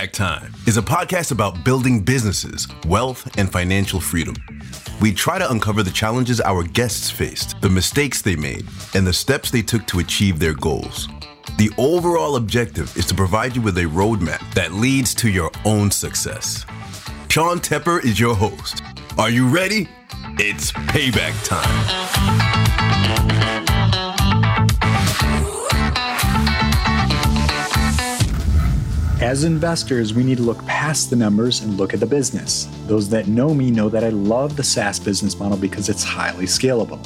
Payback Time is a podcast about building businesses, wealth, and financial freedom. We try to uncover the challenges our guests faced, the mistakes they made, and the steps they took to achieve their goals. The overall objective is to provide you with a roadmap that leads to your own success. Sean Tepper is your host. Are you ready? It's payback time. As investors, we need to look past the numbers and look at the business. Those that know me know that I love the SaaS business model because it's highly scalable.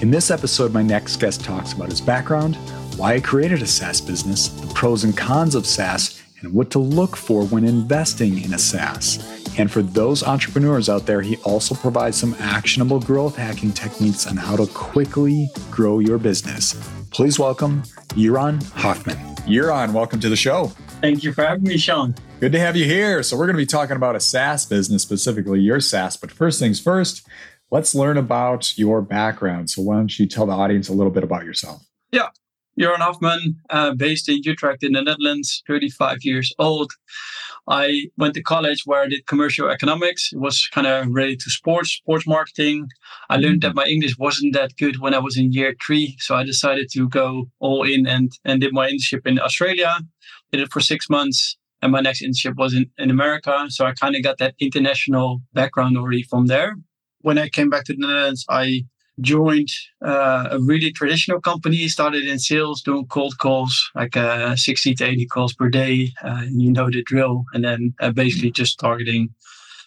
In this episode, my next guest talks about his background, why he created a SaaS business, the pros and cons of SaaS, and what to look for when investing in a SaaS. And for those entrepreneurs out there, he also provides some actionable growth hacking techniques on how to quickly grow your business. Please welcome Jeroen Hoffman. Jeroen, welcome to the show. Thank you for having me, Sean. Good to have you here. So, we're going to be talking about a SaaS business, specifically your SaaS. But first things first, let's learn about your background. So, why don't you tell the audience a little bit about yourself? Yeah. Jeroen Hoffman, uh, based in Utrecht in the Netherlands, 35 years old. I went to college where I did commercial economics. It was kind of related to sports, sports marketing. I learned that my English wasn't that good when I was in year three. So I decided to go all in and, and did my internship in Australia did it for six months. And my next internship was in, in America. So I kind of got that international background already from there. When I came back to the Netherlands, I joined uh, a really traditional company, started in sales, doing cold calls, like uh, 60 to 80 calls per day. Uh, you know the drill. And then uh, basically just targeting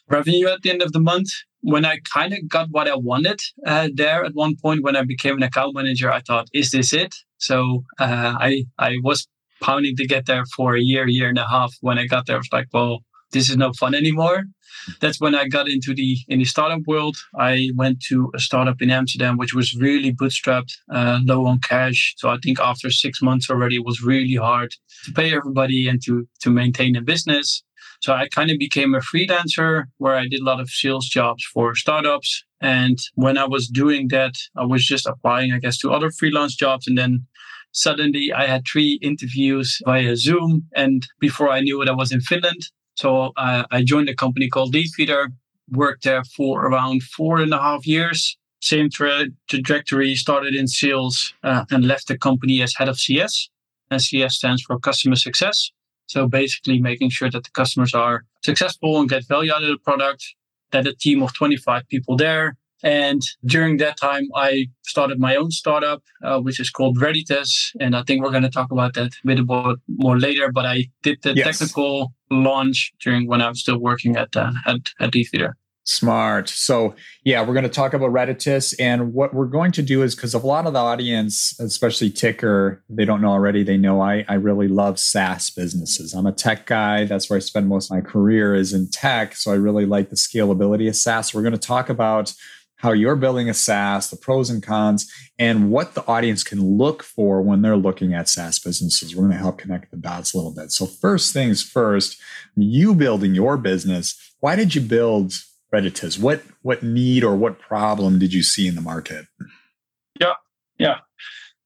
revenue at the end of the month. When I kind of got what I wanted uh, there at one point, when I became an account manager, I thought, is this it? So uh, I, I was pounding to get there for a year, year and a half. When I got there, I was like, well, this is no fun anymore. That's when I got into the in the startup world. I went to a startup in Amsterdam, which was really bootstrapped, uh, low on cash. So I think after six months already, it was really hard to pay everybody and to to maintain a business. So I kind of became a freelancer where I did a lot of sales jobs for startups. And when I was doing that, I was just applying, I guess, to other freelance jobs. And then suddenly I had three interviews via Zoom. And before I knew it, I was in Finland. So uh, I joined a company called Leadfeeder, worked there for around four and a half years. Same tra- trajectory, started in sales uh, and left the company as head of CS. And CS stands for customer success. So basically making sure that the customers are successful and get value out of the product. That a team of 25 people there and during that time, I started my own startup, uh, which is called Reditus. And I think we're going to talk about that a bit more, more later. But I did the yes. technical launch during when I was still working at uh, at, at Leadfeeder. Smart. So, yeah, we're going to talk about Reditus. And what we're going to do is because a lot of the audience, especially Tykr, they don't know already, they know I, I really love SaaS businesses. I'm a tech guy. That's where I spend most of my career is in tech. So, I really like the scalability of SaaS. We're going to talk about how you're building a SaaS, the pros and cons, and what the audience can look for when they're looking at SaaS businesses. We're going to help connect the dots a little bit. So, first things first, you building your business, why did you build Reditus? What what need or what problem did you see in the market? Yeah, yeah.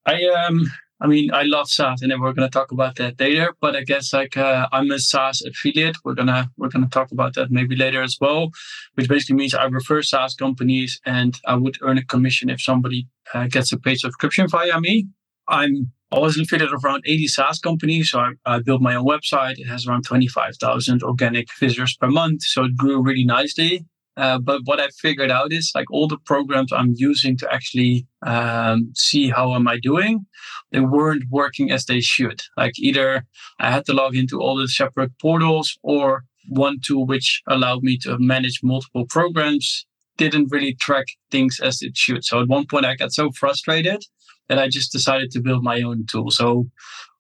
I um I mean, I love SaaS, and then we're going to talk about that later. But I guess like uh, I'm a SaaS affiliate. We're gonna we're gonna talk about that maybe later as well, which basically means I refer SaaS companies, and I would earn a commission if somebody uh, gets a paid subscription via me. I'm always affiliate of around 80 SaaS companies, so I, I built my own website. It has around 25,000 organic visitors per month, so it grew really nicely. Uh, but what I figured out is like all the programs I'm using to actually um, see how am I doing, they weren't working as they should. Like either I had to log into all the separate portals or one tool which allowed me to manage multiple programs didn't really track things as it should. So at one point I got so frustrated that I just decided to build my own tool. So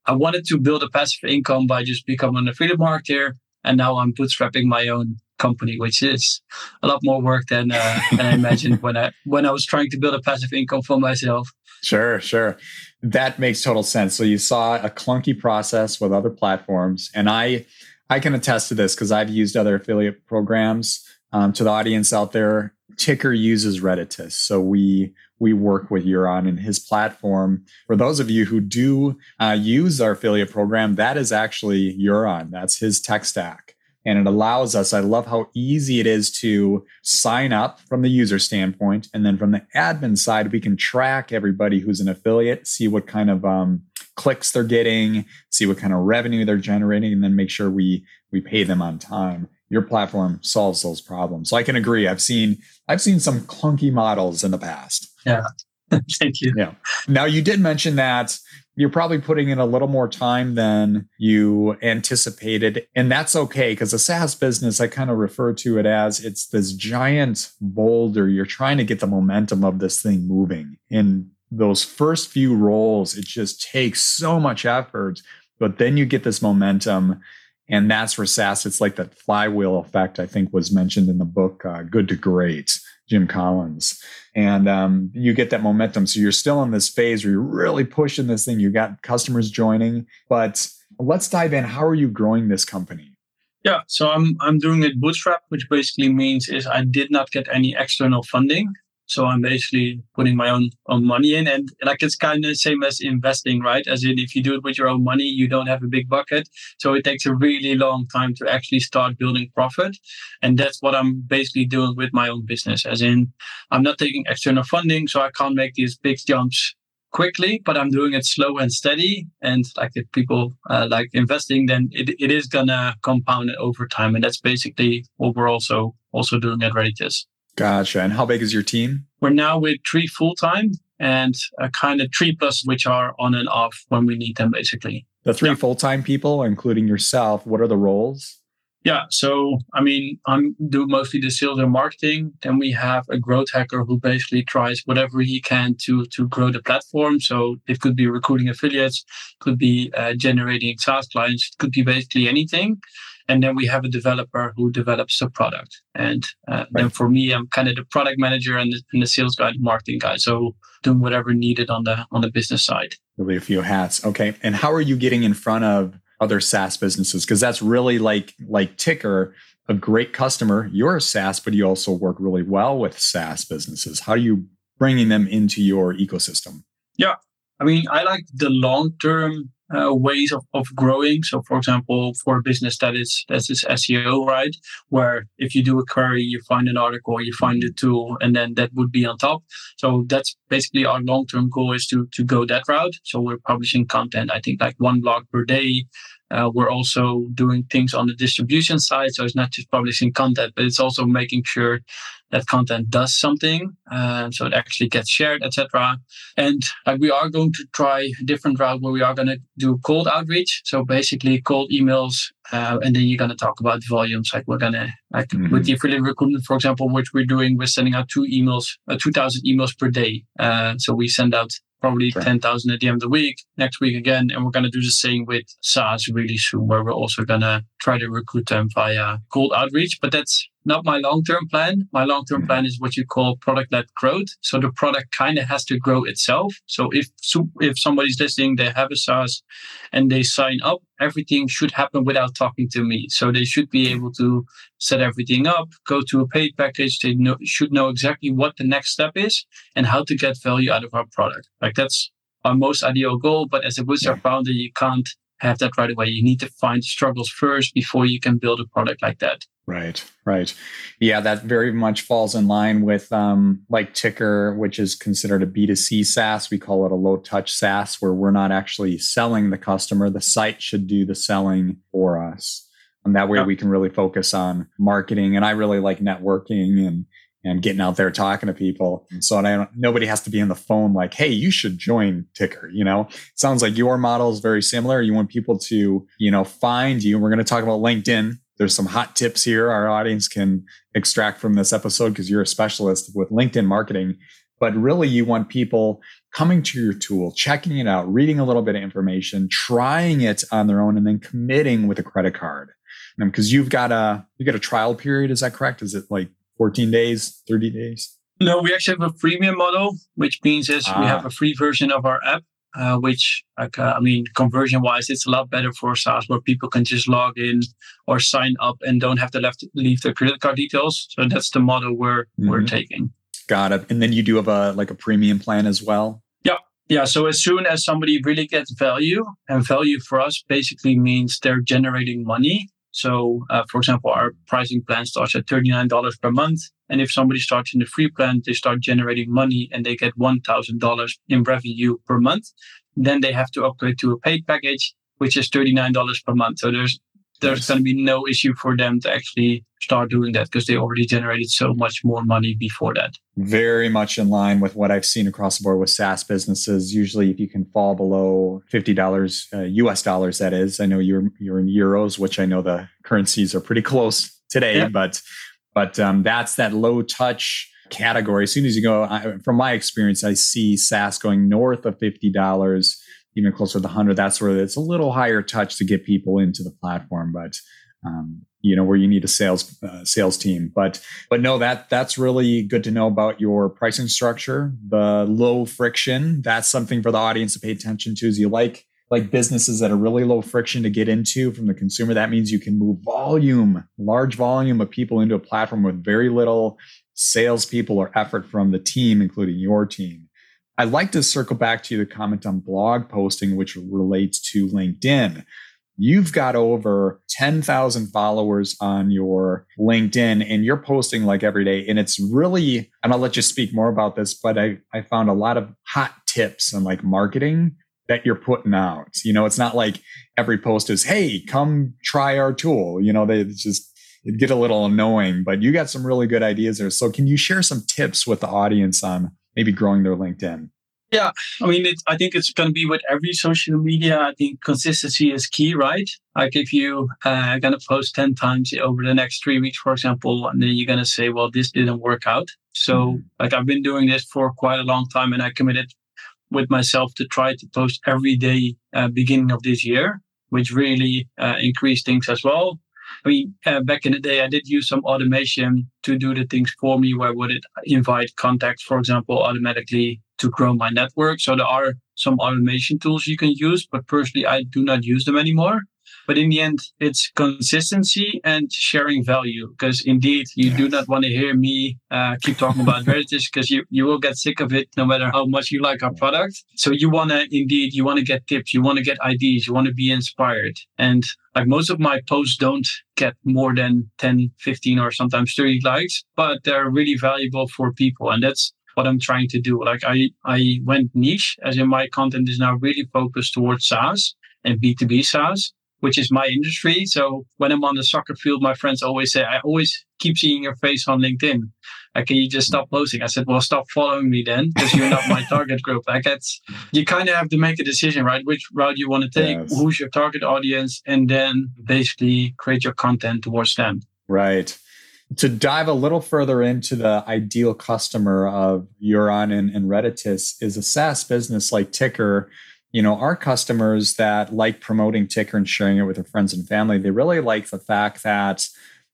I wanted to build a passive income by just becoming an affiliate marketer. And now I'm bootstrapping my own company, which is a lot more work than, uh, than I imagined when I when I was trying to build a passive income for myself. Sure, sure. That makes total sense. So you saw a clunky process with other platforms, and I I can attest to this because I've used other affiliate programs. Um, to the audience out there, Tykr uses Reditus. So we we work with Jeroen and his platform. For those of you who do uh, use our affiliate program, that is actually Jeroen. That's his tech stack. And it allows us, I love how easy it is to sign up from the user standpoint. And then from the admin side, we can track everybody who's an affiliate, see what kind of um, clicks they're getting, see what kind of revenue they're generating, and then make sure we we pay them on time. Your platform solves those problems. So I can agree. I've seen I've seen some clunky models in the past. Yeah. Thank you. Yeah. Now you did mention that you're probably putting in a little more time than you anticipated. And that's okay because a SaaS business, I kind of refer to it as it's this giant boulder. You're trying to get the momentum of this thing moving. In those first few rolls, it just takes so much effort. But then you get this momentum. And that's for SaaS. It's like that flywheel effect, I think was mentioned in the book, uh, Good to Great. Jim Collins. And um, you get that momentum. So you're still in this phase where you're really pushing this thing. You got customers joining. But let's dive in. How are you growing this company? Yeah, so I'm I'm doing it bootstrap, which basically means is I did not get any external funding. So I'm basically putting my own own money in, and like it's kind of the same as investing, right? As in, if you do it with your own money, you don't have a big bucket, so it takes a really long time to actually start building profit, and that's what I'm basically doing with my own business. As in, I'm not taking external funding, so I can't make these big jumps quickly, but I'm doing it slow and steady. And like if people uh, like investing, then it, it is gonna compound it over time, and that's basically what we're also also doing at Reditus. Gotcha. And how big is your team? We're now with three full time and a kind of three plus, which are on and off when we need them, basically. The three yeah. full time people, including yourself, what are the roles? Yeah, so I mean, I'm do mostly the sales and marketing. Then we have a growth hacker who basically tries whatever he can to to grow the platform. So it could be recruiting affiliates, could be uh, generating SaaS clients, it could be basically anything and then we have a developer who develops a product. And uh, right. then for me i'm kind of the product manager and the, and the, sales guy the marketing guy. So doing whatever needed on the on the business side. Really a few hats. Okay. And how are you getting in front of other saas businesses? Because that's really like like Tykr a great customer. You're a saas but you also work really well with saas businesses. How are you bringing them into your ecosystem? Yeah. I mean i like the long term uh, ways of, of growing. So, for example, for a business that is that is this SEO, right, where if you do a query, you find an article, you find a tool, and then that would be on top. So that's basically our long term goal is to to go that route. So we're publishing content. I think like one blog per day. Uh, we're also doing things on the distribution side. So it's not just publishing content, but it's also making sure that content does something. Uh, so it actually gets shared, etc. And like we are going to try a different route where we are going to do cold outreach. So basically cold emails, uh, and then you're going to talk about volumes. Like we're going to, like mm-hmm. with the affiliate recruitment, for example, which we're doing, we're sending out two emails, uh, 2000 emails per day. Uh, so we send out probably sure. 10,000 at the end of the week, next week again. And we're going to do the same with SaaS really soon, where we're also going to try to recruit them via cold outreach. But that's not my long term plan. My long term mm-hmm. plan is what you call product led growth. So the product kind of has to grow itself. So if, if somebody's listening, they have a SaaS and they sign up, everything should happen without talking to me. So they should be able to set everything up, go to a paid package. They know, should know exactly what the next step is and how to get value out of our product. Like that's our most ideal goal. But as a bootstrap yeah. founder, you can't have that right away. You need to find struggles first before you can build a product like that. Right, right. Yeah, that very much falls in line with um, like Tykr, which is considered a B2C SaaS. We call it a low touch SaaS, where we're not actually selling the customer. The site should do the selling for us. And that way yep. we can really focus on marketing. And I really like networking and and getting out there talking to people. So I don't, nobody has to be on the phone like, hey, you should join Tykr. You know, it sounds like your model is very similar. You want people to, you know, find you. We're going to talk about LinkedIn there's some hot tips here our audience can extract from this episode because you're a specialist with LinkedIn marketing. But really, you want people coming to your tool, checking it out, reading a little bit of information, trying it on their own, and then committing with a credit card. Because you've got a you got a trial period. Is that correct? Is it like 14 days, 30 days? No, we actually have a freemium model, which means is ah. we have a free version of our app uh, which, like, uh, I mean, conversion wise, it's a lot better for SaaS where people can just log in or sign up and don't have to left, leave their credit card details. So that's the model we're mm-hmm. we're taking. Got it. And then you do have a like a premium plan as well. Yeah, yeah. So as soon as somebody really gets value, and value for us basically means they're generating money. So, uh, for example, our pricing plan starts at $39 per month. And if somebody starts in the free plan, they start generating money and they get $1,000 in revenue per month. Then they have to upgrade to a paid package, which is $39 per month. So there's there's going to be no issue for them to actually start doing that because they already generated so much more money before that. Very much in line with what I've seen across the board with SaaS businesses. Usually, if you can fall below fifty dollars uh, US dollars, that is. I know you're you're in euros, which I know the currencies are pretty close today, yeah. but but um, that's that low touch category. As soon as you go, I, from my experience, I see SaaS going north of fifty dollars even closer to the 100 that's where it's a little higher touch to get people into the platform but um, you know where you need a sales uh, sales team. But but no that that's really good to know about your pricing structure the low friction. That's something for the audience to pay attention to is you like like businesses that are really low friction to get into from the consumer. That means you can move volume large volume of people into a platform with very little salespeople or effort from the team including your team I'd like to circle back to you the comment on blog posting, which relates to LinkedIn. You've got over 10,000 followers on your LinkedIn and you're posting like every day. And it's really, and I'll let you speak more about this, but I, I found a lot of hot tips on like marketing that you're putting out. You know, it's not like every post is, hey, come try our tool. You know, they just, it get a little annoying, but you got some really good ideas there. So can you share some tips with the audience on maybe growing their LinkedIn? Yeah, I mean, it, I think it's going to be with every social media. I think consistency is key, right? Like if you uh, are going to post 10 times over the next three weeks, for example, and then you're going to say, well, this didn't work out. So, mm-hmm. like, I've been doing this for quite a long time and I committed with myself to try to post every day uh, beginning of this year, which really uh, increased things as well. I mean, uh, back in the day, I did use some automation to do the things for me, where would it invite contacts, for example, automatically to grow my network. So there are some automation tools you can use, but personally, I do not use them anymore. But in the end, it's consistency and sharing value. Because indeed, you yes. do not want to hear me uh, keep talking about Reditus because you, you will get sick of it no matter how much you like our product. So you want to indeed, you want to get tips, you want to get ideas, you want to be inspired. And like most of my posts don't get more than 10, 15, or sometimes 30 likes, but they're really valuable for people. And that's what I'm trying to do. Like I, I went niche as in my content is now really focused towards SaaS and B2B SaaS, which is my industry. So when I'm on the soccer field, my friends always say, I always keep seeing your face on LinkedIn. Like, can you just stop posting? I said, well, stop following me then because you're not my target group. Like it's, you kind of have to make a decision, right? Which route you want to take, yes. who's your target audience, and then basically create your content towards them. Right to dive a little further into the ideal customer of Jeroen and, and Reditus is a SaaS business like Tykr. You know, our customers that like promoting Tykr and sharing it with their friends and family, they really like the fact that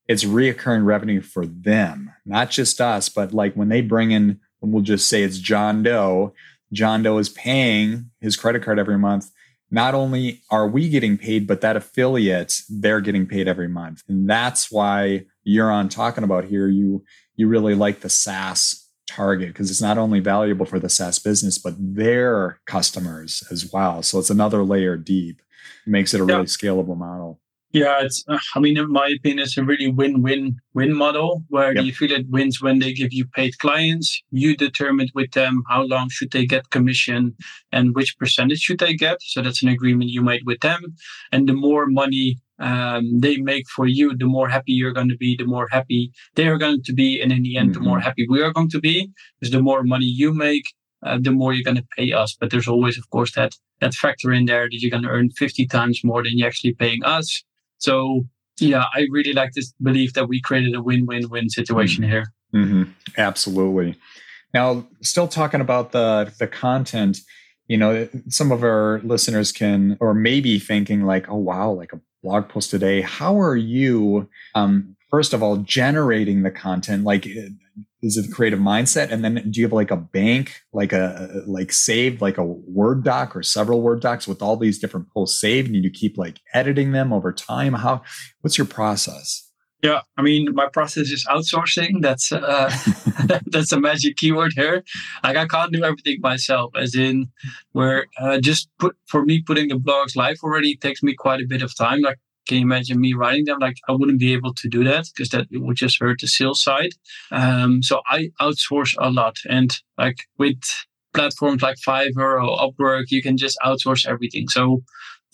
it's reoccurring revenue for them, not just us, but like when they bring in, we'll just say it's John Doe, John Doe is paying his credit card every month not only are we getting paid, but that affiliate, they're getting paid every month. And that's why Jeroen talking about here. You you really like the SaaS target because it's not only valuable for the SaaS business, but their customers as well. So it's another layer deep. It makes it a really scalable model. Yeah, it's. I mean, in my opinion, it's a really win-win-win model where yep. the affiliate wins when they give you paid clients. You determine with them how long should they get commission and which percentage should they get. So that's an agreement you made with them. And the more money um, they make for you, the more happy you're going to be, the more happy they are going to be, and in the end, mm-hmm. the more mm-hmm. happy we are going to be. Because the more money you make, uh, the more you're going to pay us. But there's always, of course, that that factor in there that you're going to earn 50 times more than you're actually paying us. So yeah, I really like this belief that we created a win-win-win situation mm-hmm. here. Mm-hmm. Absolutely. Now, still talking about the the content, you know, some of our listeners can or maybe thinking like, oh wow, like a blog post today. How are you, um, first of all, generating the content? Like, is it the creative mindset? And then do you have like a bank, like a like saved, like a Word doc or several Word docs with all these different posts saved, and you keep like editing them over time? How? What's your process? Yeah, I mean, my process is outsourcing. That's uh, that's a magic keyword here. Like I can't do everything myself. As in, where uh, just put for me putting the blogs live already takes me quite a bit of time. Like, can you imagine me writing them? Like, I wouldn't be able to do that because that would just hurt the sales side. Um, so I outsource a lot, and like with platforms like Fiverr or Upwork, you can just outsource everything. So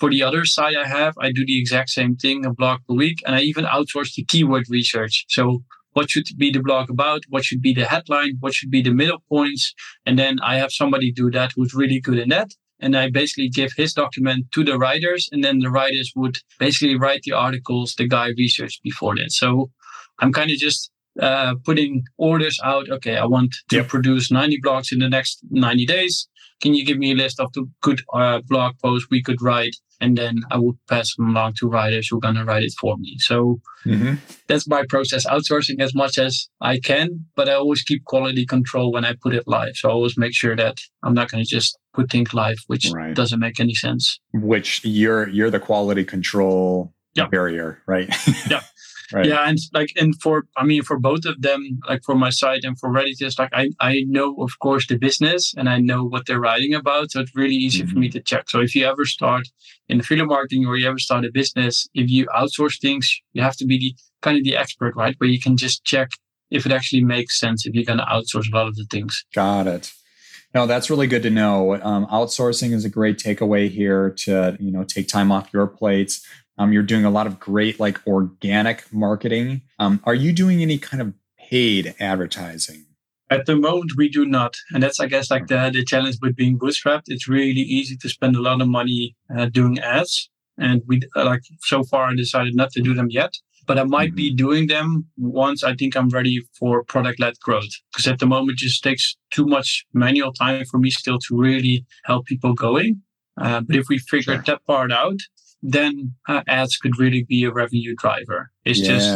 for the other side I have, I do the exact same thing, a blog per week, and I even outsource the keyword research. So what should be the blog about? What should be the headline? What should be the middle points? And then I have somebody do that who's really good in that. And I basically give his document to the writers, and then the writers would basically write the articles the guy researched before that. So I'm kind of just uh, putting orders out. Okay, I want to yep. produce 90 blogs in the next 90 days. Can you give me a list of the good uh, blog posts we could write and then I would pass them along to writers who are going to write it for me. So mm-hmm. that's my process, outsourcing as much as I can, but I always keep quality control when I put it live. So I always make sure that I'm not going to just put things live, which right. doesn't make any sense. Which you're you're the quality control barrier, right? yeah. Right. Yeah, and like and for I mean for both of them, like for my site and for Reddit, just like I I know of course the business and I know what they're writing about, so it's really easy mm-hmm. for me mm-hmm. to check. So if you ever start in affiliate marketing or you ever start a business, if you outsource things, you have to be the kind of the expert, right? Where you can just check if it actually makes sense if you're going to outsource a lot of the things. Got it. No, that's really good to know. Um, outsourcing is a great takeaway here to you know take time off your plates. Um, you're doing a lot of great like organic marketing. Um, are you doing any kind of paid advertising? At the moment, we do not, and that's I guess like the the challenge with being bootstrapped. It's really easy to spend a lot of money uh, doing ads, and we uh, like so far I decided not to do them yet. But I might mm-hmm. be doing them once I think I'm ready for product led growth. Because at the moment, it just takes too much manual time for me still to really help people going. Uh, but if we figure sure. that part out, then uh, ads could really be a revenue driver. It's yeah. just,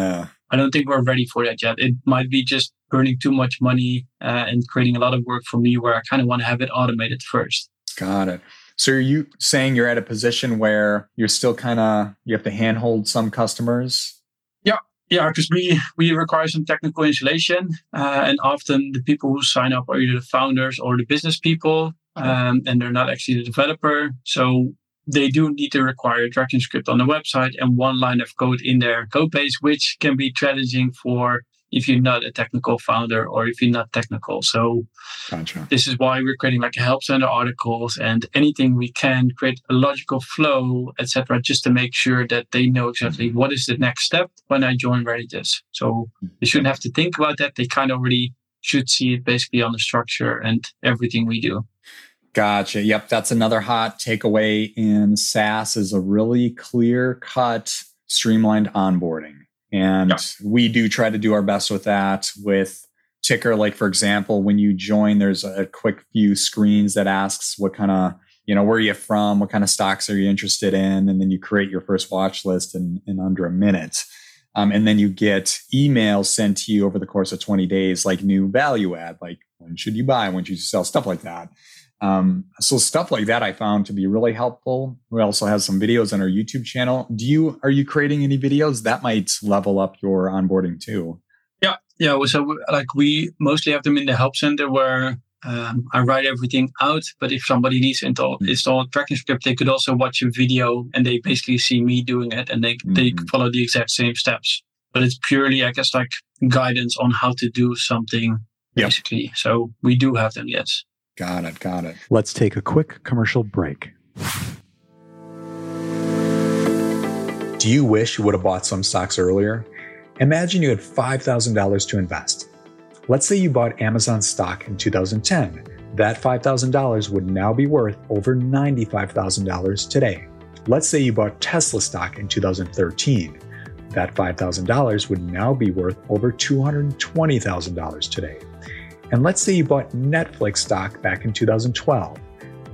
I don't think we're ready for that yet. It might be just burning too much money uh, and creating a lot of work for me where I kind of want to have it automated first. Got it. So are you saying you're at a position where you're still kind of, you have to handhold some customers? Yeah. Yeah, because we, we require some technical installation. Uh, and often the people who sign up are either the founders or the business people. Um, and they're not actually the developer. So they do need to require a tracking script on the website and one line of code in their code base, which can be challenging for if you're not a technical founder or if you're not technical. So gotcha. this is why we're creating like a help center articles and anything we can create a logical flow, etc., just to make sure that they know exactly what is the next step when I join Reditus. So mm-hmm. they shouldn't have to think about that. They kind of already should see it basically on the structure and everything we do. Gotcha. Yep. That's another hot takeaway in SaaS is a really clear cut, streamlined onboarding. And yeah. we do try to do our best with that with Tykr. Like, for example, when you join, there's a quick few screens that asks what kind of, you know, where are you from? What kind of stocks are you interested in? And then you create your first watch list in, in under a minute. Um, and then you get emails sent to you over the course of 20 days, like new value add, like when should you buy? When should you sell? Stuff like that. Um, so stuff like that I found to be really helpful. We also have some videos on our YouTube channel. Do you are you creating any videos that might level up your onboarding too? Yeah, yeah. So like we mostly have them in the help center where um, I write everything out. But if somebody needs to install, mm-hmm. install a tracking script, they could also watch a video and they basically see me doing it and they mm-hmm. they follow the exact same steps. But it's purely, I guess, like guidance on how to do something yep. basically. So we do have them, yes. Got it. Got it. Let's take a quick commercial break. Do you wish you would have bought some stocks earlier? Imagine you had $5,000 to invest. Let's say you bought Amazon stock in 2010. That $5,000 would now be worth over $95,000 today. Let's say you bought Tesla stock in 2013. That $5,000 would now be worth over $220,000 today. And let's say you bought Netflix stock back in 2012.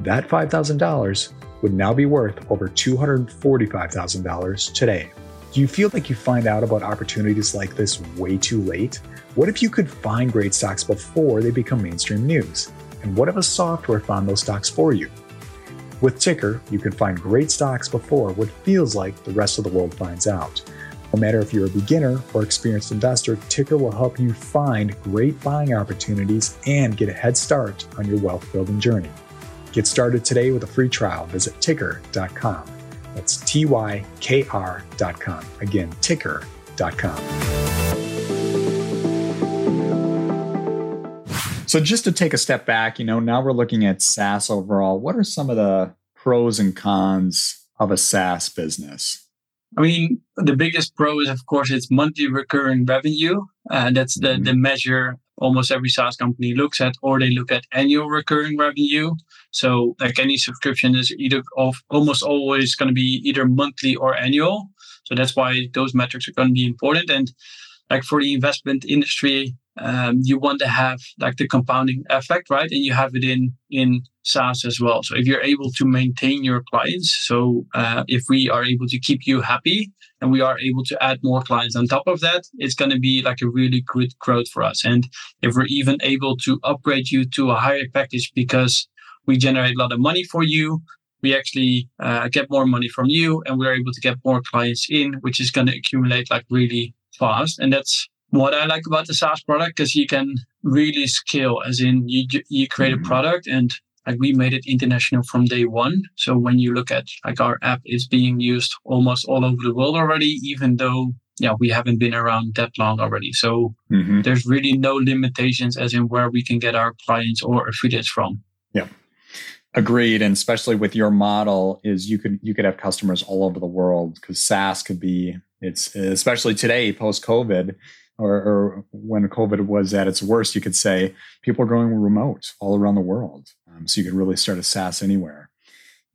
That $5,000 would now be worth over $245,000 today. Do you feel like you find out about opportunities like this way too late? What if you could find great stocks before they become mainstream news? And what if a software found those stocks for you? With Tykr, you can find great stocks before what feels like the rest of the world finds out. No matter if you're a beginner or experienced investor, Tykr will help you find great buying opportunities and get a head start on your wealth building journey. Get started today with a free trial. Visit tykr.com. That's T Y K R.com. Again, tykr.com. So, just to take a step back, you know, now we're looking at SaaS overall. What are some of the pros and cons of a SaaS business? I mean, the biggest pro is, of course, it's monthly recurring revenue. And that's the, mm-hmm. the measure almost every SaaS company looks at, or they look at annual recurring revenue. So, like any subscription is either of almost always going to be either monthly or annual. So that's why those metrics are going to be important. And like for the investment industry, um, you want to have like the compounding effect, right? And you have it in in SaaS as well. So if you're able to maintain your clients, so uh, if we are able to keep you happy and we are able to add more clients on top of that, it's going to be like a really good growth for us. And if we're even able to upgrade you to a higher package because we generate a lot of money for you, we actually uh, get more money from you and we're able to get more clients in, which is going to accumulate like really fast. And that's what I like about the SaaS product because you can really scale, as in you you create mm-hmm. a product and like we made it international from day one. So when you look at like our app, it's being used almost all over the world already, even though yeah we haven't been around that long already. So mm-hmm. there's really no limitations as in where we can get our clients or affiliates from. Yeah. Agreed, and especially with your model, is you could you could have customers all over the world because SaaS could be it's especially today post COVID or, or, when COVID was at its worst, you could say people are going remote all around the world. So you could really start a SaaS anywhere.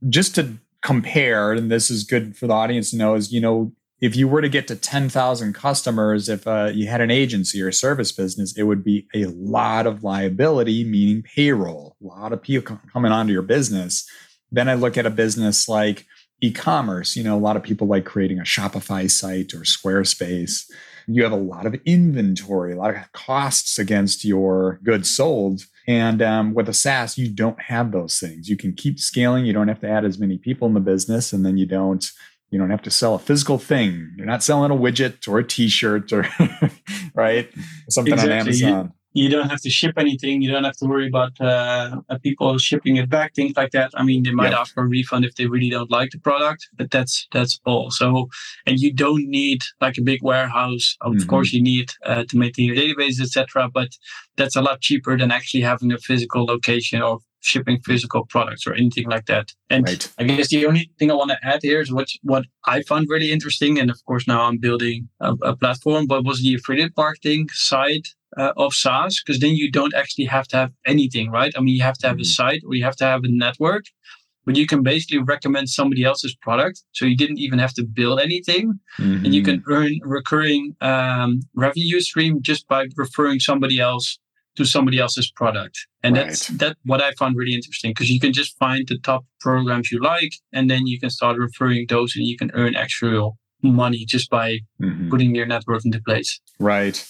Just to compare, and this is good for the audience to know, is you know if you were to get to 10,000 customers, if uh, you had an agency or a service business, it would be a lot of liability, meaning payroll, a lot of people coming onto your business. Then I look at a business like e-commerce. You know, a lot of people like creating a Shopify site or Squarespace you have a lot of inventory, a lot of costs against your goods sold. And um, with a SaaS, you don't have those things. You can keep scaling. You don't have to add as many people in the business, and then you don't you don't have to sell a physical thing. You're not selling a widget or a T-shirt or right something exactly. on Amazon you don't have to ship anything. You don't have to worry about uh, people shipping it back, things like that. I mean, they might ask for a refund if they really don't like the product, but that's that's all. So, and you don't need like a big warehouse. Of mm-hmm. course, you need uh, to maintain your database, etc. But that's a lot cheaper than actually having a physical location or shipping physical products or anything like that. And right. I guess the only thing I want to add here is what what I found really interesting, and of course now I'm building a, a platform, but was the affiliate marketing side uh, of SaaS because then you don't actually have to have anything, right? I mean, you have to have a mm-hmm. site or you have to have a network, but you can basically recommend somebody else's product. So you didn't even have to build anything, mm-hmm. and you can mm-hmm. earn recurring um, revenue stream just by referring somebody else to somebody else's product. And right. that's that what I found really interesting because you can just find the top programs you like, and then you can start referring those, and you can earn extra money just by mm-hmm. putting your network into place. Right.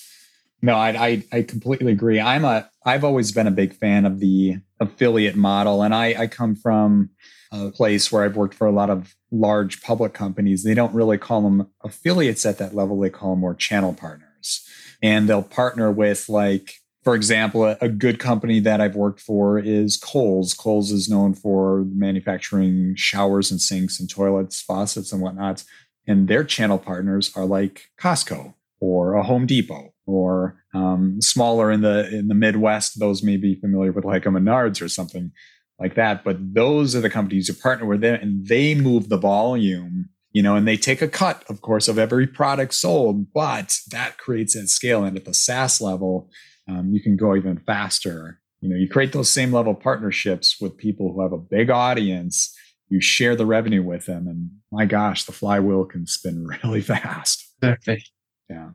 No, I, I, I completely agree. I'm a I've always been a big fan of the affiliate model, and I I come from a place where I've worked for a lot of large public companies. They don't really call them affiliates at that level; they call them more channel partners, and they'll partner with like. For example, a, a good company that I've worked for is Kohler. Kohler is known for manufacturing showers and sinks and toilets, faucets and whatnot. And their channel partners are like Costco or a Home Depot or um, smaller in the in the Midwest. Those may be familiar with like a Menards or something like that. But those are the companies you partner with, and they move the volume. You know, and they take a cut, of course, of every product sold, but that creates that scale. And at the SaaS level, um, you can go even faster. You know, you create those same level partnerships with people who have a big audience. You share the revenue with them, and my gosh, the flywheel can spin really fast. Exactly. Yeah.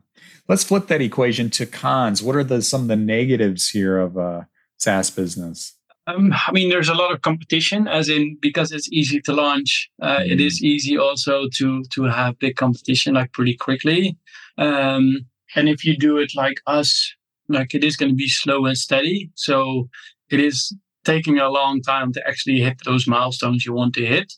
Let's flip that equation to cons. What are the some of the negatives here of a SaaS business? Um, I mean, there's a lot of competition, as in because it's easy to launch. Uh, mm. It is mm. easy also to to have big competition like pretty quickly. Um, and if you do it like us, like it is going to be slow and steady. So it is taking a long time to actually hit those milestones you want to hit.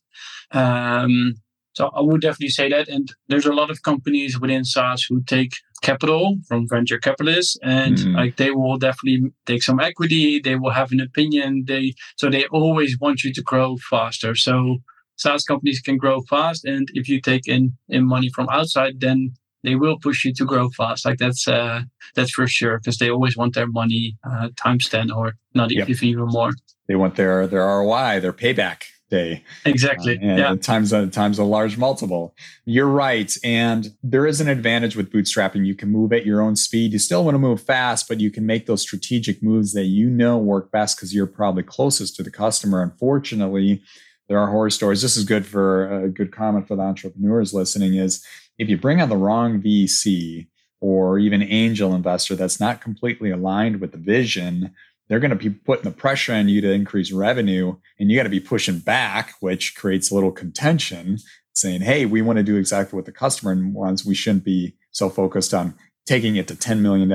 Um, so I would definitely say that. And there's a lot of companies within SaaS who take capital from venture capitalists and mm-hmm. like they will definitely take some equity. They will have an opinion. They, so they always want you to grow faster. So SaaS companies can grow fast. And if you take in, in money from outside, then they will push you to grow fast. Like that's, uh, that's for sure. Cause they always want their money, uh, times 10 or not yep. even more. They want their, their ROI, their payback day. Exactly. Uh, yeah. Times a times a large multiple. You're right. And there is an advantage with bootstrapping. You can move at your own speed. You still want to move fast, but you can make those strategic moves that you know work best because you're probably closest to the customer. Unfortunately, there are horror stories. This is good for a good comment for the entrepreneurs listening is if you bring on the wrong VC or even angel investor that's not completely aligned with the vision, they're going to be putting the pressure on you to increase revenue and you got to be pushing back which creates a little contention saying hey we want to do exactly what the customer wants. We shouldn't be so focused on taking it to $10 million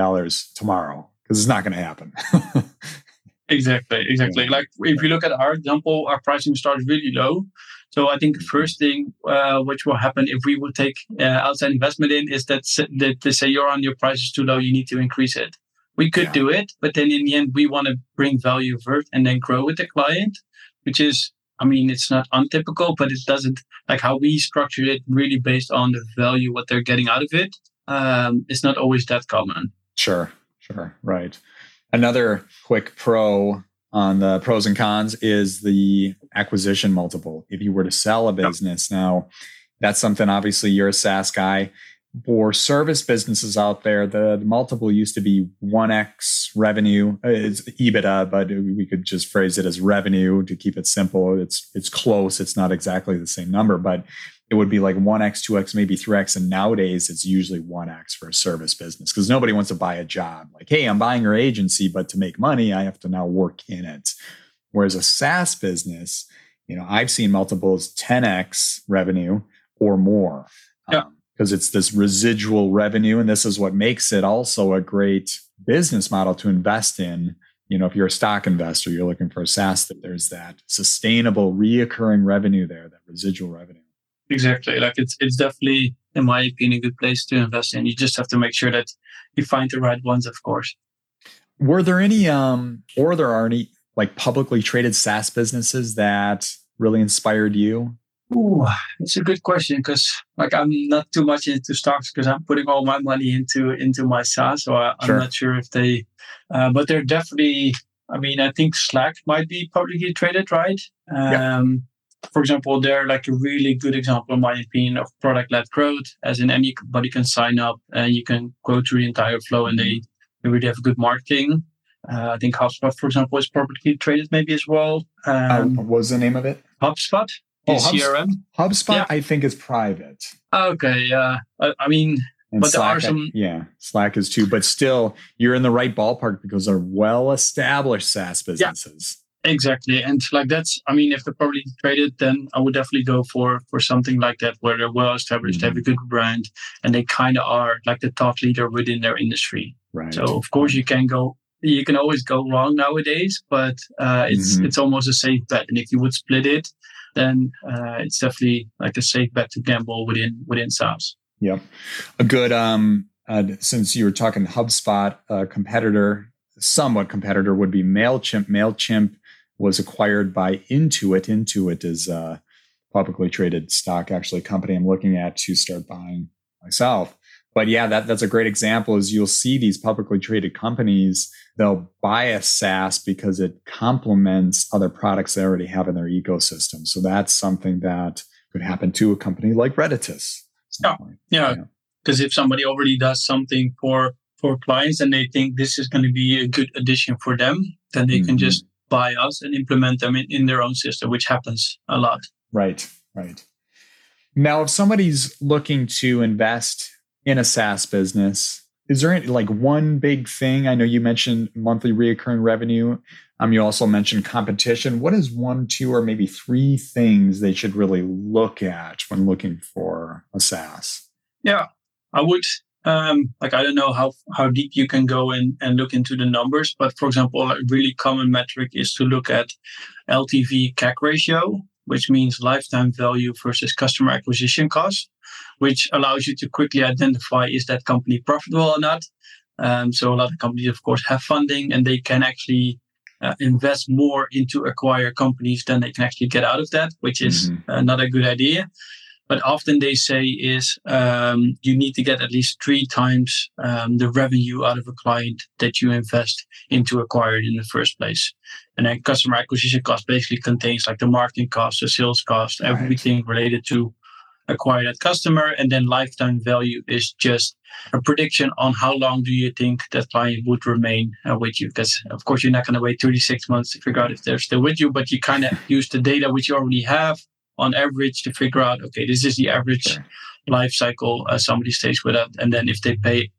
tomorrow because it's not going to happen. Exactly exactly. Yeah. like if you look at our example our pricing starts really low. So I think the first thing uh, which will happen if we would take uh, outside investment in is that, that they say Jeroen your price is too low, you need to increase it. We could yeah. do it, but then in the end, we want to bring value first and then grow with the client, which is, I mean, it's not untypical, but it doesn't like how we structure it really based on the value, what they're getting out of it. Um, it's not always that common. Sure, sure, right. Another quick pro on the pros and cons is the acquisition multiple. If you were to sell a business now, that's something obviously you're a SaaS guy for service businesses out there, the, the multiple used to be 1x revenue. Uh, it's EBITDA, but we could just phrase it as revenue to keep it simple. It's it's close. It's not exactly the same number, but it would be like 1x, 2x, maybe 3x. And nowadays it's usually 1x for a service business because nobody wants to buy a job. Like, hey, I'm buying your agency, but to make money, I have to now work in it. Whereas a SaaS business, you know, I've seen multiples 10x revenue or more. Yeah. Um, because it's this residual revenue. And this is what makes it also a great business model to invest in. You know, if you're a stock investor, you're looking for a SaaS that there's that sustainable, reoccurring revenue there, that residual revenue. Exactly. Like it's it's definitely, in my opinion, a good place to invest in. You just have to make sure that you find the right ones, of course. Were there any um or there are any like publicly traded SaaS businesses that really inspired you Ooh, it's a good question because like I'm not too much into stocks because I'm putting all my money into into my SaaS, so I, am not sure if they. Uh, but they're definitely. I mean, I think Slack might be publicly traded, right? Um, yeah. For example, they're like a really good example, in my opinion, of product-led growth. As in, anybody can sign up and you can go through the entire flow, and they, they really have good marketing. Uh, I think HubSpot, for example, is publicly traded, maybe as well. Um, what was the name of it? HubSpot. Oh, CRM. HubSpot, yeah. I think is private. Okay, yeah. I, I mean, and but Slack, there are some. Yeah, Slack is too, but still, you're in the right ballpark because they're well-established SaaS businesses. Yeah, exactly, and like that's. I mean, if they're probably traded, then I would definitely go for for something like that where they're well-established, mm-hmm. have a good brand, and they kind of are like the thought leader within their industry. Right. So of course you can go. You can always go wrong nowadays, but uh, it's mm-hmm. it's almost a safe bet. And if you would split it, then uh, it's definitely like a safe bet to gamble within within SaaS. Yep, a good um, uh, since you were talking HubSpot, a competitor, somewhat competitor would be Mailchimp. Mailchimp was acquired by Intuit. Intuit is a publicly traded stock, actually, company I'm looking at to start buying myself. But yeah, that, that's a great example. Is you'll see these publicly traded companies they'll buy a SaaS because it complements other products they already have in their ecosystem. So that's something that could happen to a company like Reditus. Yeah, yeah. Because if somebody already does something for for clients and they think this is going to be a good addition for them, then they mm-hmm. can just buy us and implement them in, in their own system, which happens a lot. Right, right. Now, if somebody's looking to invest in a SaaS business, is there any, like one big thing? I know you mentioned monthly reoccurring revenue. Um, you also mentioned competition. What is one, two, or maybe three things they should really look at when looking for a SaaS? Yeah, I would um, like I don't know how how deep you can go in and look into the numbers, but for example, a really common metric is to look at LTV CAC ratio, which means lifetime value versus customer acquisition cost, which allows you to quickly identify is that company profitable or not. Um, so a lot of companies, of course, have funding and they can actually uh, invest more into acquire companies than they can actually get out of that, which is mm-hmm. uh, not a good idea. But often they say is um, you need to get at least three times um, the revenue out of a client that you invest into acquired in the first place. And then customer acquisition cost basically contains like the marketing cost, the sales cost, right. everything related to acquire that customer. And then lifetime value is just a prediction on how long do you think that client would remain uh, with you. Because of course you're not going to wait 36 months to figure out if they're still with you, but you kind of use the data which you already have on average to figure out okay this is the average sure. life cycle uh, somebody stays with us and then if they pay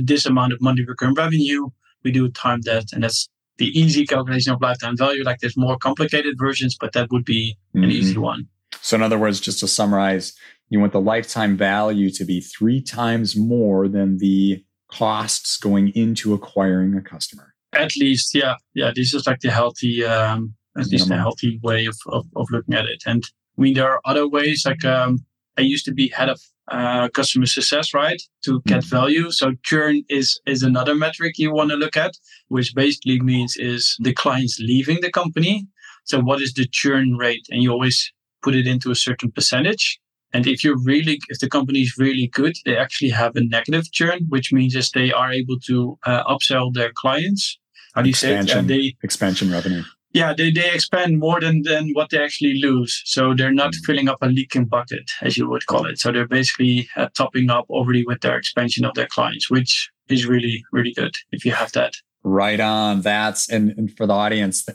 this amount of monthly recurring revenue we do time that and that's the easy calculation of lifetime value like there's more complicated versions but that would be an mm-hmm. easy one so in other words just to summarize you want the lifetime value to be three times more than the costs going into acquiring a customer at least yeah yeah this is like the healthy um at least a healthy way of, of, of looking at it and I mean, there are other ways. Like um, I used to be head of uh, customer success, right, to get mm-hmm. value. So churn is is another metric you want to look at, which basically means is the clients leaving the company. So what is the churn rate? And you always put it into a certain percentage. And if you're really, if the company is really good, they actually have a negative churn, which means is they are able to uh, upsell their clients. How do you say it? Uh, they, expansion revenue yeah, they, they expand more than, than what they actually lose. So they're not mm. filling up a leaking bucket, as you would call it. So they're basically uh, topping up already with their expansion of their clients, which is really, really good if you have that. Right on. That's, and, and for the audience,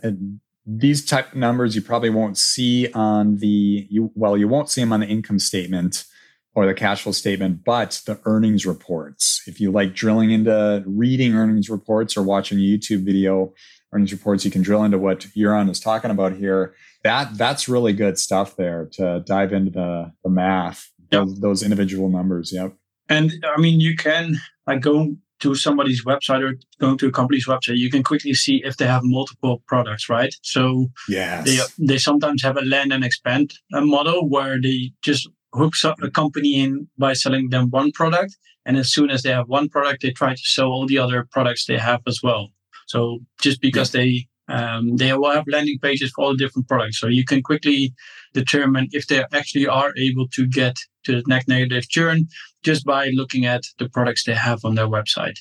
these type numbers you probably won't see on the, you, well, you won't see them on the income statement or the cash flow statement, but the earnings reports. If you like drilling into reading earnings reports or watching a YouTube video, earnings reports, you can drill into what Jeroen is talking about here. That that's really good stuff there to dive into the the math, yep. those, those individual numbers. Yep. And I mean, you can like go to somebody's website or going to a company's website, you can quickly see if they have multiple products, right? So yes. they they sometimes have a land and expand uh, model where they just hooks up a company in by selling them one product, and as soon as they have one product, they try to sell all the other products they have as well. So just because yeah. they um, they will have landing pages for all the different products, so you can quickly determine if they actually are able to get to the net negative churn just by looking at the products they have on their website.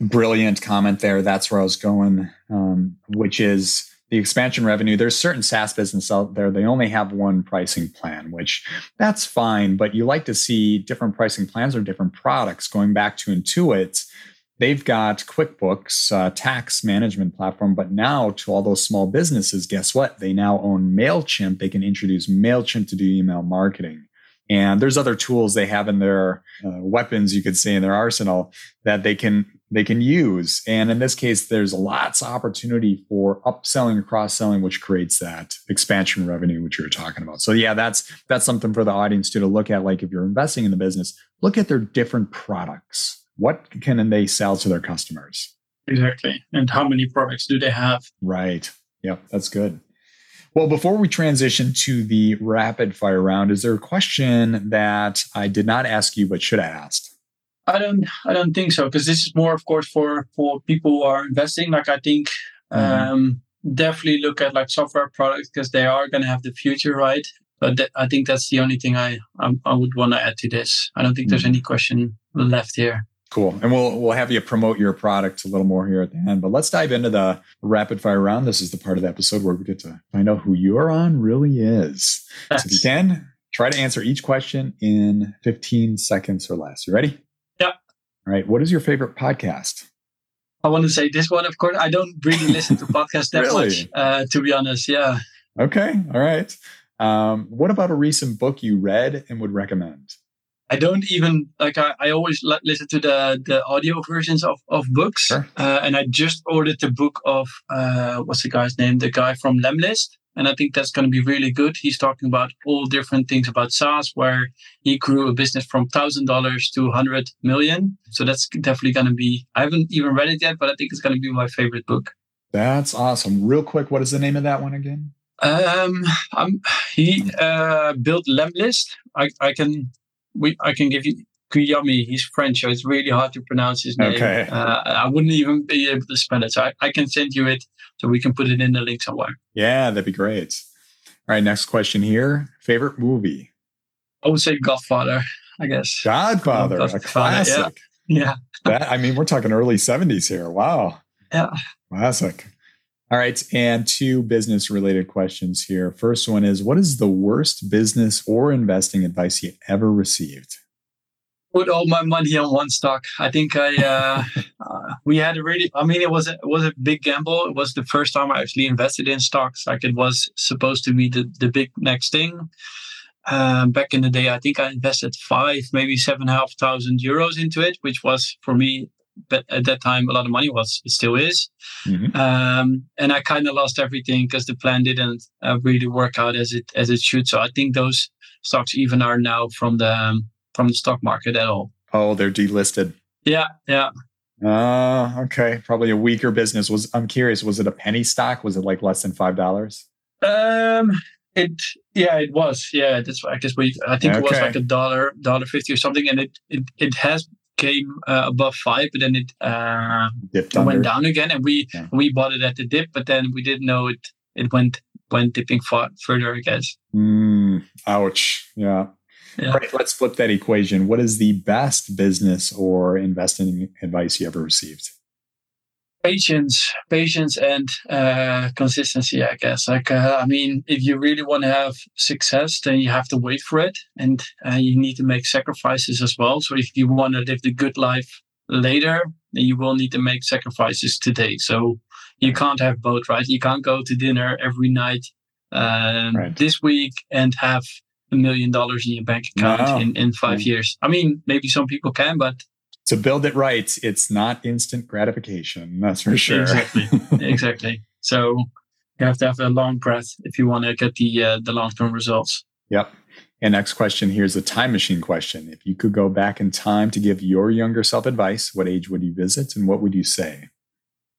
Brilliant comment there. That's where I was going, um, which is the expansion revenue. There's certain SaaS business out there, they only have one pricing plan, which that's fine, but you like to see different pricing plans or different products. Going back to Intuit, they've got QuickBooks, uh, tax management platform, but now to all those small businesses, guess what? They now own MailChimp. They can introduce MailChimp to do email marketing. And there's other tools they have in their uh, weapons, you could say, in their arsenal that they can they can use. And in this case, there's lots of opportunity for upselling or cross-selling, which creates that expansion revenue, which you were talking about. So yeah, that's that's something for the audience too to look at. Like if you're investing in the business, look at their different products what can they sell to their customers? Exactly. And how many products do they have? Right. Yep, that's good. Well, before we transition to the rapid fire round, is there a question that I did not ask you but should have asked? I don't I don't think so because this is more of course for for people who are investing like I think mm-hmm. um, definitely look at like software products because they are going to have the future right but th- I think that's the only thing I I, I would want to add to this I don't think mm-hmm. there's any question left here Cool. And we'll we'll have you promote your product a little more here at the end. But let's dive into the rapid fire round. This is the part of the episode where we get to find out who Jeroen really is. So if you can, try to answer each question in 15 seconds or less. You ready? Yep. All right. What is your favorite podcast? I want to say this one, of course. I don't really listen to podcasts that really? much, uh, to be honest. Yeah. Okay. All right. Um, what about a recent book you read and would recommend? I don't even like. I, I always l- listen to the the audio versions of of books, Sure. uh, and I just ordered the book of uh, what's the guy's name? The guy from Lemlist, and I think that's going to be really good. He's talking about all different things about SaaS, where he grew a business from thousand dollars to hundred million. So that's definitely going to be. I haven't even read it yet, but I think it's going to be my favorite book. That's awesome. Real quick, what is the name of that one again? Um, I'm, he uh, built Lemlist. I I can we I can give you Guillaume. He's French, so it's really hard to pronounce his name. Okay. Uh, I wouldn't even be able to spell it, so I, I can send you it so we can put it in the link somewhere. Yeah, that'd be great. All right, next question here. Favorite movie? I would say Godfather. I guess. Godfather, a Godfather, classic. Yeah. That I mean, we're talking early 70s here. Wow. Yeah. Classic. All right. And two business related questions here. First one is What is the worst business or investing advice you ever received? Put all my money on one stock. I think I uh, uh, we had a really. I mean, it was a, it was a big gamble. It was the first time I actually invested in stocks. Like it was supposed to be the the big next thing. Um, back in the day, I think I invested five, maybe seven and a half thousand euros into it, which was for me but at that time a lot of money was it still is Mhm. um, and i kind of lost everything because the plan didn't uh, really work out as it as it should so i think those stocks even are now from the um, from the stock market at all Oh, they're delisted. yeah yeah Uh, okay. Probably a weaker business. Was I'm curious, was it a penny stock? Was it like less than five dollars? um it yeah it was yeah that's i guess we i think it was like a dollar dollar 50 or something and it it, it has came uh, above five but then it uh went down again and we Yeah. we bought it at the dip but then we didn't know it it went went dipping far, further i guess Mm, ouch. Yeah. Yeah. All right. Let's flip that equation. What is the best business or investing advice you ever received? Patience patience and uh consistency i guess like uh, i mean if you really want to have success then you have to wait for it and uh, you need to make sacrifices as well so if you want to live the good life later then you will need to make sacrifices today so you can't have both right you can't go to dinner every night um, Right. this week and have a million dollars in your bank account No. in, in five Yeah. years i mean maybe some people can but To build it right, it's not instant gratification. That's for sure. Exactly. exactly. So you have to have a long breath if you want to get the uh, the long term results. Yep. And next question here's a time machine question. If you could go back in time to give your younger self advice, what age would you visit and what would you say?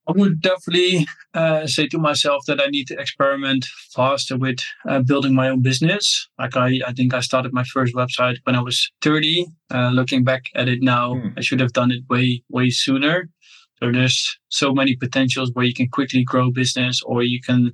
I would definitely uh, say to myself that I need to experiment faster with uh, building my own business. Like I, I think I started my first website when I was 30. Uh, looking back at it now, Hmm. I should have done it way, way sooner. So there's so many potentials where you can quickly grow business or you can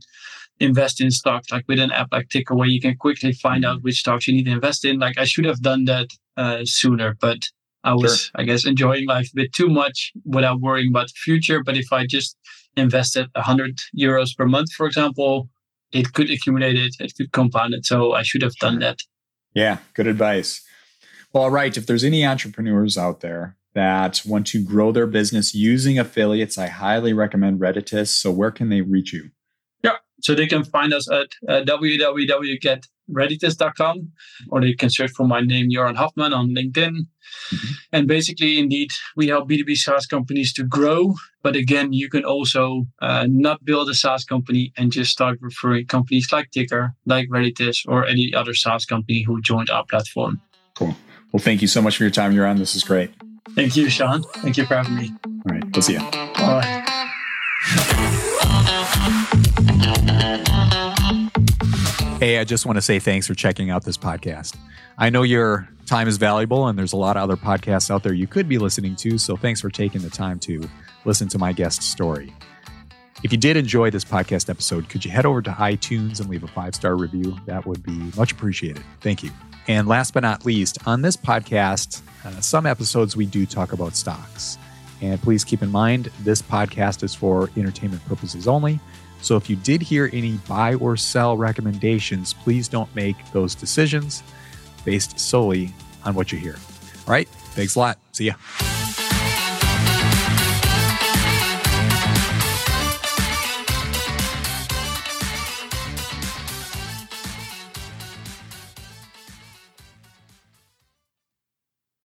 invest in stocks like with an app like Tykr where you can quickly find Hmm. out which stocks you need to invest in. Like I should have done that uh, sooner, but I was, I guess, enjoying life a bit too much without worrying about the future. But if I just invested 100 euros per month, for example, it could accumulate it, it could compound it. So I should have done that. Yeah, good advice. Well, all right. If there's any entrepreneurs out there that want to grow their business using affiliates, I highly recommend Reditus. So, where can they reach you? So they can find us at uh, or they can search for my name, Jeroen Hoffman, on LinkedIn. Mhm. And basically, indeed, we help B2B SaaS companies to grow. But again, you can also uh, not build a SaaS company and just start referring companies like Tykr, like Reditus, or any other SaaS company who joined our platform. Cool. Well, thank you so much for your time, Jeroen. This is great. Thank you, Sean. Thank you for having me. All right. We'll see you. Right. Hey, I just want to say thanks for checking out this podcast. I know your time is valuable and there's a lot of other podcasts out there you could be listening to. So thanks for taking the time to listen to my guest story. If you did enjoy this podcast episode, could you head over to iTunes and leave a five star review? That would be much appreciated. Thank you. And last but not least, on this podcast, uh, some episodes we do talk about stocks. And please keep in mind, this podcast is for entertainment purposes only. So if you did hear any buy or sell recommendations, please don't make those decisions based solely on what you hear. All right. Thanks a lot. See ya.